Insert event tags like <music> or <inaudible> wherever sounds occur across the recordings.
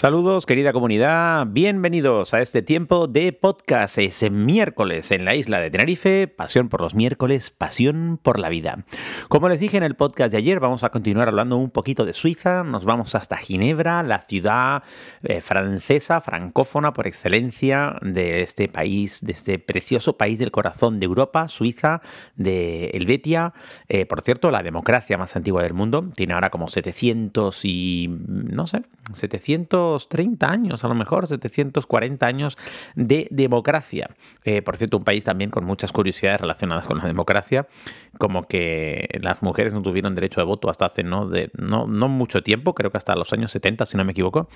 Saludos querida comunidad, bienvenidos a este tiempo de podcast. Es miércoles en la isla de Tenerife, pasión por los miércoles, pasión por la vida. Como les dije en el podcast de ayer, vamos a continuar hablando un poquito de Suiza, nos vamos hasta Ginebra, la ciudad eh, francesa, francófona por excelencia de este país, de este precioso país del corazón de Europa, Suiza, de Helvetia. Eh, por cierto, la democracia más antigua del mundo, tiene ahora como 700 y, no sé, 700 30 años, a lo mejor 740 años de democracia. Eh, por cierto, un país también con muchas curiosidades relacionadas con la democracia, como que las mujeres no tuvieron derecho de voto hasta hace no, de, no, no mucho tiempo, creo que hasta los años 70, si no me equivoco,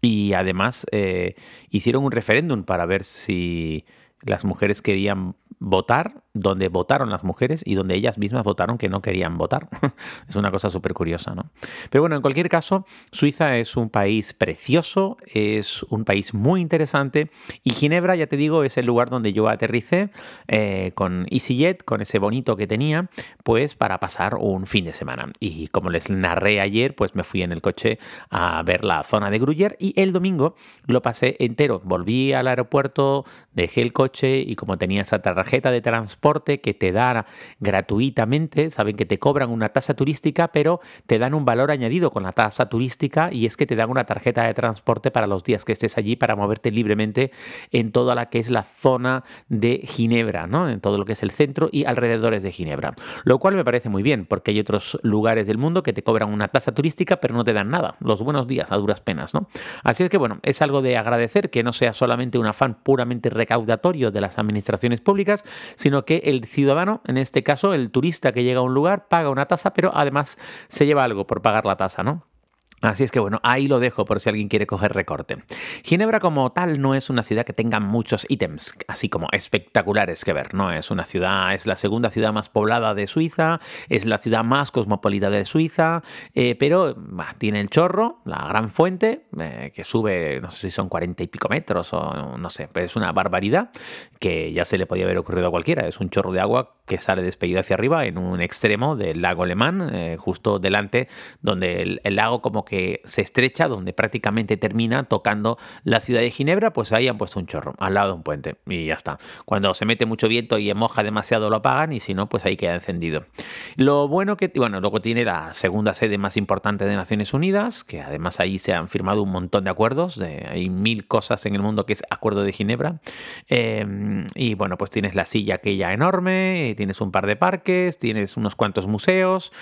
y además eh, hicieron un referéndum para ver si las mujeres querían votar donde votaron las mujeres y donde ellas mismas votaron que no querían votar. <laughs> es una cosa súper curiosa, ¿no? Pero bueno, en cualquier caso, Suiza es un país precioso, es un país muy interesante y Ginebra, ya te digo, es el lugar donde yo aterricé eh, con EasyJet, con ese bonito que tenía, pues para pasar un fin de semana. Y como les narré ayer, pues me fui en el coche a ver la zona de Gruyère y el domingo lo pasé entero. Volví al aeropuerto, dejé el coche y como tenía esa tarjeta de transporte que te dan gratuitamente, saben que te cobran una tasa turística, pero te dan un valor añadido con la tasa turística y es que te dan una tarjeta de transporte para los días que estés allí para moverte libremente en toda la que es la zona de Ginebra, ¿no? En todo lo que es el centro y alrededores de Ginebra. Lo cual me parece muy bien, porque hay otros lugares del mundo que te cobran una tasa turística, pero no te dan nada. Los buenos días, a duras penas, ¿no? Así es que, bueno, es algo de agradecer que no sea solamente un afán puramente recaudatorio de las administraciones públicas, sino que el ciudadano, en este caso el turista que llega a un lugar, paga una tasa, pero además se lleva algo por pagar la tasa, ¿no? Así es que bueno, ahí lo dejo por si alguien quiere coger recorte. Ginebra como tal no es una ciudad que tenga muchos ítems, así como espectaculares que ver, no es una ciudad, es la segunda ciudad más poblada de Suiza, es la ciudad más cosmopolita de Suiza, eh, pero tiene el chorro, la gran fuente, eh, que sube, no sé si son cuarenta y pico metros o no sé, pero es una barbaridad que ya se le podía haber ocurrido a cualquiera, es un chorro de agua que sale despedido hacia arriba en un extremo del lago Alemán, eh, justo delante donde el lago como que se estrecha, donde prácticamente termina tocando la ciudad de Ginebra, pues ahí han puesto un chorro al lado de un puente y ya está. Cuando se mete mucho viento y moja demasiado lo apagan y si no, pues ahí queda encendido. Lo bueno que, bueno, luego tiene la segunda sede más importante de Naciones Unidas, que además ahí se han firmado un montón de acuerdos, hay mil cosas en el mundo que es Acuerdo de Ginebra. Em, y bueno, pues tienes la silla aquella enorme, tienes un par de parques, tienes unos cuantos museos.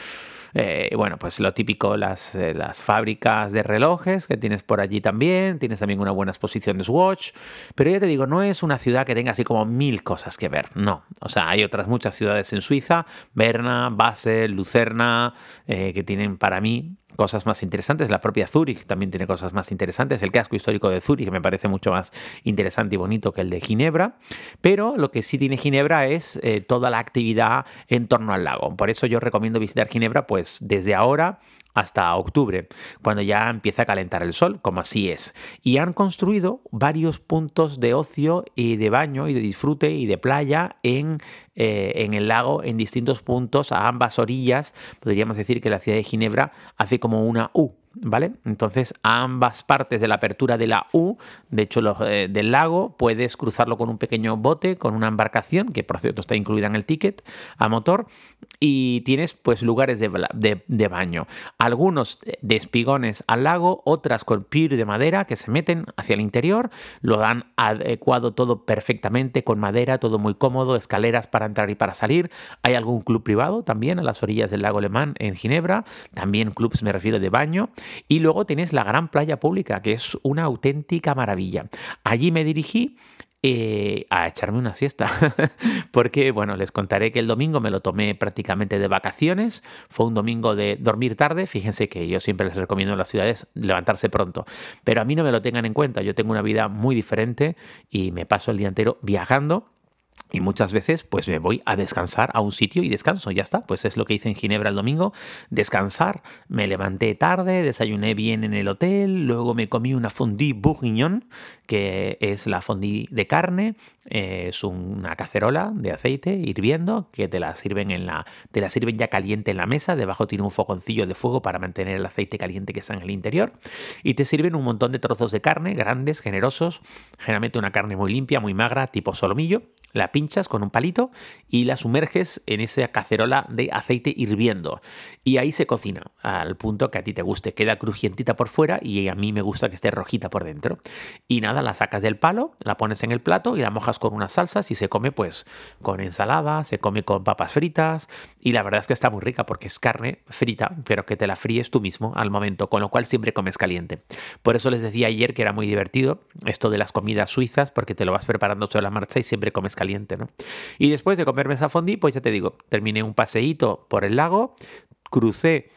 Eh, bueno, pues lo típico, las, eh, las fábricas de relojes que tienes por allí también, tienes también una buena exposición de Swatch, pero ya te digo, no es una ciudad que tenga así como mil cosas que ver, no. O sea, hay otras muchas ciudades en Suiza, Berna, Basel, Lucerna, eh, que tienen para mí cosas más interesantes. La propia Zúrich también tiene cosas más interesantes. El casco histórico de Zúrich me parece mucho más interesante y bonito que el de Ginebra. Pero lo que sí tiene Ginebra es eh, toda la actividad en torno al lago. Por eso yo recomiendo visitar Ginebra pues desde ahora hasta octubre, cuando ya empieza a calentar el sol, como así es. Y han construido varios puntos de ocio y de baño y de disfrute y de playa en, eh, en el lago, en distintos puntos, a ambas orillas. Podríamos decir que la ciudad de Ginebra hace como una U ¿vale? Entonces, a ambas partes de la apertura de la U, de hecho, eh, del lago, puedes cruzarlo con un pequeño bote, con una embarcación, que por cierto está incluida en el ticket a motor, y tienes pues lugares de, baño. Algunos de espigones al lago, otras con pier de madera que se meten hacia el interior, lo han adecuado todo perfectamente con madera, todo muy cómodo, escaleras para entrar y para salir. Hay algún club privado también a las orillas del lago Alemán en Ginebra, también clubs me refiero de baño. Y luego tienes la gran playa pública, que es una auténtica maravilla. Allí me dirigí eh, a echarme una siesta. <laughs> Porque, bueno, les contaré que el domingo me lo tomé prácticamente de vacaciones. Fue un domingo de dormir tarde. Fíjense que yo siempre les recomiendo en las ciudades levantarse pronto. Pero a mí no me lo tengan en cuenta. Yo tengo una vida muy diferente y me paso el día entero viajando Y muchas veces pues me voy a descansar a un sitio y descanso, ya está. Pues es lo que hice en Ginebra el domingo, descansar. Me levanté tarde, desayuné bien en el hotel, luego me comí una fondue bourguignon, que es la fondue de carne, es una cacerola de aceite hirviendo que te la sirven en la te la sirven ya caliente en la mesa, debajo tiene un foconcillo de fuego para mantener el aceite caliente que está en el interior y te sirven un montón de trozos de carne grandes, generosos, generalmente una carne muy limpia, muy magra, tipo solomillo la pinchas con un palito y la sumerges en esa cacerola de aceite hirviendo. Y ahí se cocina al punto que a ti te guste. Queda crujientita por fuera y a mí me gusta que esté rojita por dentro. Y nada, la sacas del palo, la pones en el plato y la mojas con unas salsas y se come pues con ensalada, se come con papas fritas y la verdad es que está muy rica porque es carne frita, pero que te la fríes tú mismo al momento, con lo cual siempre comes caliente. Por eso les decía ayer que era muy divertido esto de las comidas suizas porque te lo vas preparando sobre la marcha y siempre comes caliente ¿no? Y después de comerme esa fondue, pues ya te digo, terminé un paseíto por el lago, crucé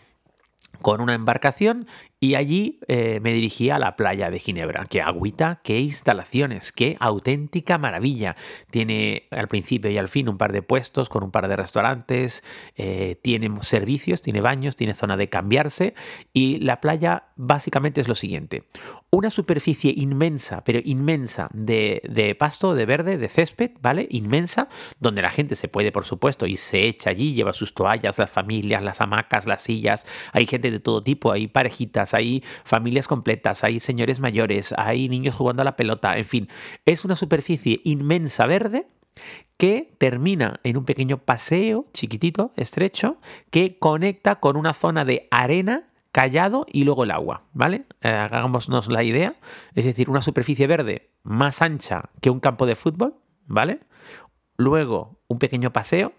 con una embarcación y allí eh, me dirigí a la playa de Ginebra. Qué agüita, qué instalaciones, qué auténtica maravilla. Tiene al principio y al fin un par de puestos con un par de restaurantes, eh, tiene servicios, tiene baños, tiene zona de cambiarse y la playa básicamente es lo siguiente. Una superficie inmensa, pero inmensa, de, de pasto, de verde, de césped, ¿vale? Inmensa, donde la gente se puede, por supuesto, y se echa allí, lleva sus toallas, las familias, las hamacas, las sillas, hay gente de todo tipo, hay parejitas hay familias completas, hay señores mayores, hay niños jugando a la pelota, en fin, es una superficie inmensa verde que termina en un pequeño paseo chiquitito, estrecho, que conecta con una zona de arena callado y luego el agua, ¿vale? Eh, hagámonos la idea, es decir, una superficie verde más ancha que un campo de fútbol, ¿vale? Luego un pequeño paseo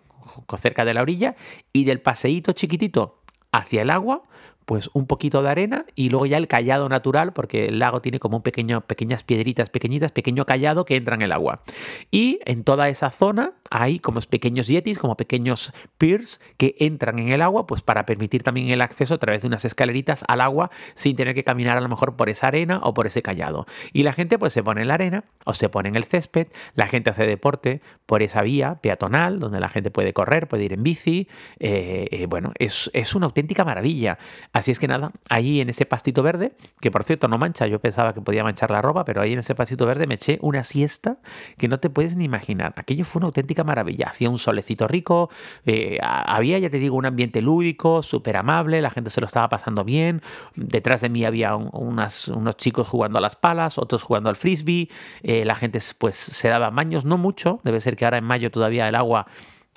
cerca de la orilla y del paseíto chiquitito hacia el agua, pues un poquito de arena y luego ya el callado natural, porque el lago tiene como un pequeño, pequeñas piedritas pequeñitas, pequeño callado que entra en el agua. Y en toda esa zona hay como pequeños yetis, como pequeños piers que entran en el agua, pues para permitir también el acceso a través de unas escaleritas al agua sin tener que caminar a lo mejor por esa arena o por ese callado. Y la gente pues se pone en la arena o se pone en el césped, la gente hace deporte por esa vía peatonal donde la gente puede correr, puede ir en bici. Eh, eh, bueno, es, es una auténtica maravilla. Así es que nada, ahí en ese pastito verde, que por cierto no mancha, yo pensaba que podía manchar la ropa, pero ahí en ese pastito verde me eché una siesta que no te puedes ni imaginar. Aquello fue una auténtica maravilla. Hacía un solecito rico, eh, había, ya te digo, un ambiente lúdico, súper amable, la gente se lo estaba pasando bien. Detrás de mí había unos chicos jugando a las palas, otros jugando al frisbee. Eh, la gente pues se daba baños, no mucho, debe ser que ahora en mayo todavía el agua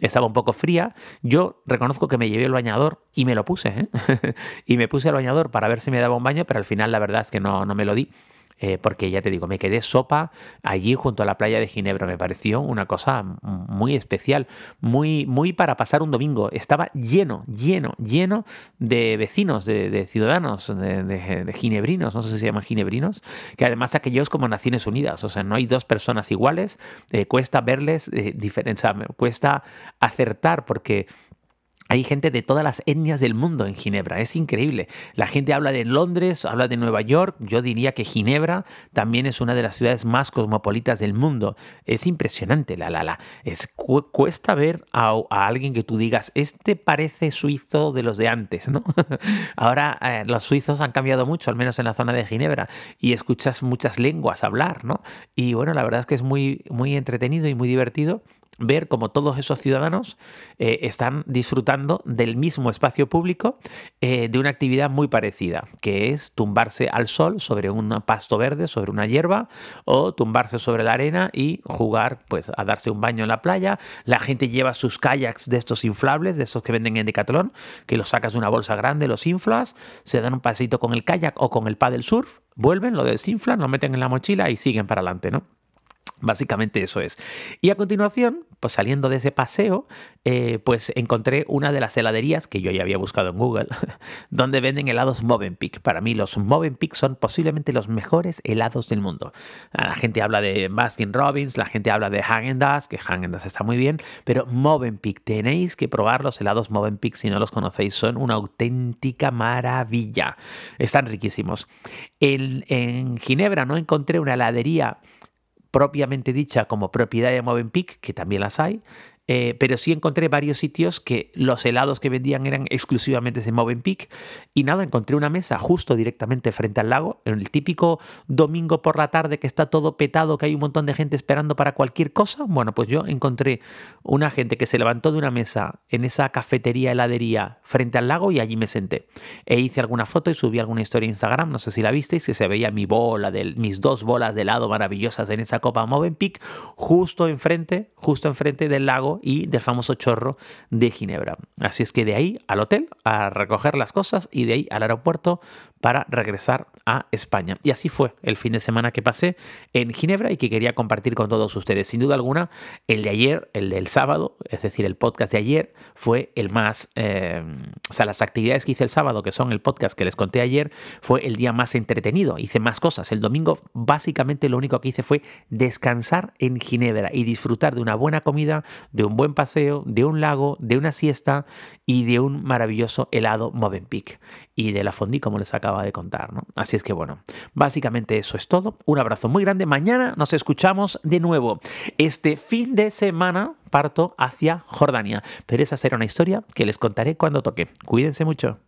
estaba un poco fría. Yo reconozco que me llevé el bañador y me lo puse. ¿eh? <laughs> y me puse el bañador para ver si me daba un baño, pero al final la verdad es que no, no me lo di. Eh, porque ya te digo, me quedé sopa allí junto a la playa de Ginebra. Me pareció una cosa muy especial, muy, muy para pasar un domingo. Estaba lleno, lleno, lleno de vecinos, de, ciudadanos, de, ginebrinos, no sé si se llaman ginebrinos, que además aquellos como Naciones Unidas, o sea, no hay dos personas iguales, eh, cuesta verles eh, cuesta acertar porque hay gente de todas las etnias del mundo en Ginebra, es increíble. La gente habla de Londres, habla de Nueva York, yo diría que Ginebra también es una de las ciudades más cosmopolitas del mundo. Es impresionante, la la la. Es, cuesta ver a, alguien que tú digas, este parece suizo de los de antes, ¿no? <laughs> Ahora eh, los suizos han cambiado mucho, al menos en la zona de Ginebra, y escuchas muchas lenguas hablar, ¿no? Y bueno, la verdad es que es muy, muy entretenido y muy divertido ver cómo todos esos ciudadanos eh, están disfrutando del mismo espacio público eh, de una actividad muy parecida, que es tumbarse al sol sobre un pasto verde, sobre una hierba, o tumbarse sobre la arena y jugar, pues, a darse un baño en la playa. La gente lleva sus kayaks de estos inflables, de esos que venden en Decathlon, que los sacas de una bolsa grande, los inflas, se dan un pasito con el kayak o con el paddle surf, vuelven, lo desinflan, lo meten en la mochila y siguen para adelante, ¿no? Básicamente eso es. Y a continuación, pues saliendo de ese paseo, eh, pues encontré una de las heladerías que yo ya había buscado en Google, <laughs> donde venden helados Movenpick. Para mí los Movenpick son posiblemente los mejores helados del mundo. La gente habla de Baskin Robbins, la gente habla de Häagen-Dazs, que Häagen-Dazs está muy bien, pero Movenpick, tenéis que probar los helados Movenpick si no los conocéis, son una auténtica maravilla. Están riquísimos. en Ginebra no encontré una heladería propiamente dicha como propiedad de Movenpick, que también las hay, eh, pero sí encontré varios sitios que los helados que vendían eran exclusivamente de Movenpick. Y nada, encontré una mesa justo directamente frente al lago, en el típico domingo por la tarde que está todo petado, que hay un montón de gente esperando para cualquier cosa. Bueno, pues yo encontré una gente que se levantó de una mesa en esa cafetería, heladería frente al lago y allí me senté. E hice alguna foto y subí alguna historia en Instagram, no sé si la visteis, que se veía mi bola, de, mis dos bolas de helado maravillosas en esa copa Movenpick, justo enfrente, justo enfrente del lago y del famoso chorro de Ginebra. Así es que de ahí al hotel a recoger las cosas y de ahí al aeropuerto para regresar a España. Y así fue el fin de semana que pasé en Ginebra y que quería compartir con todos ustedes. Sin duda alguna, el de ayer, el del sábado, es decir, el podcast de ayer, fue el más... Eh, o sea, las actividades que hice el sábado, que son el podcast que les conté ayer, fue el día más entretenido. Hice más cosas. El domingo, básicamente, lo único que hice fue descansar en Ginebra y disfrutar de una buena comida, un buen paseo, de un lago, de una siesta y de un maravilloso helado Movenpick y de la fondue, como les acaba de contar. ¿no? Así es que bueno, básicamente eso es todo. Un abrazo muy grande. Mañana nos escuchamos de nuevo. Este fin de semana parto hacia Jordania, pero esa será una historia que les contaré cuando toque. Cuídense mucho.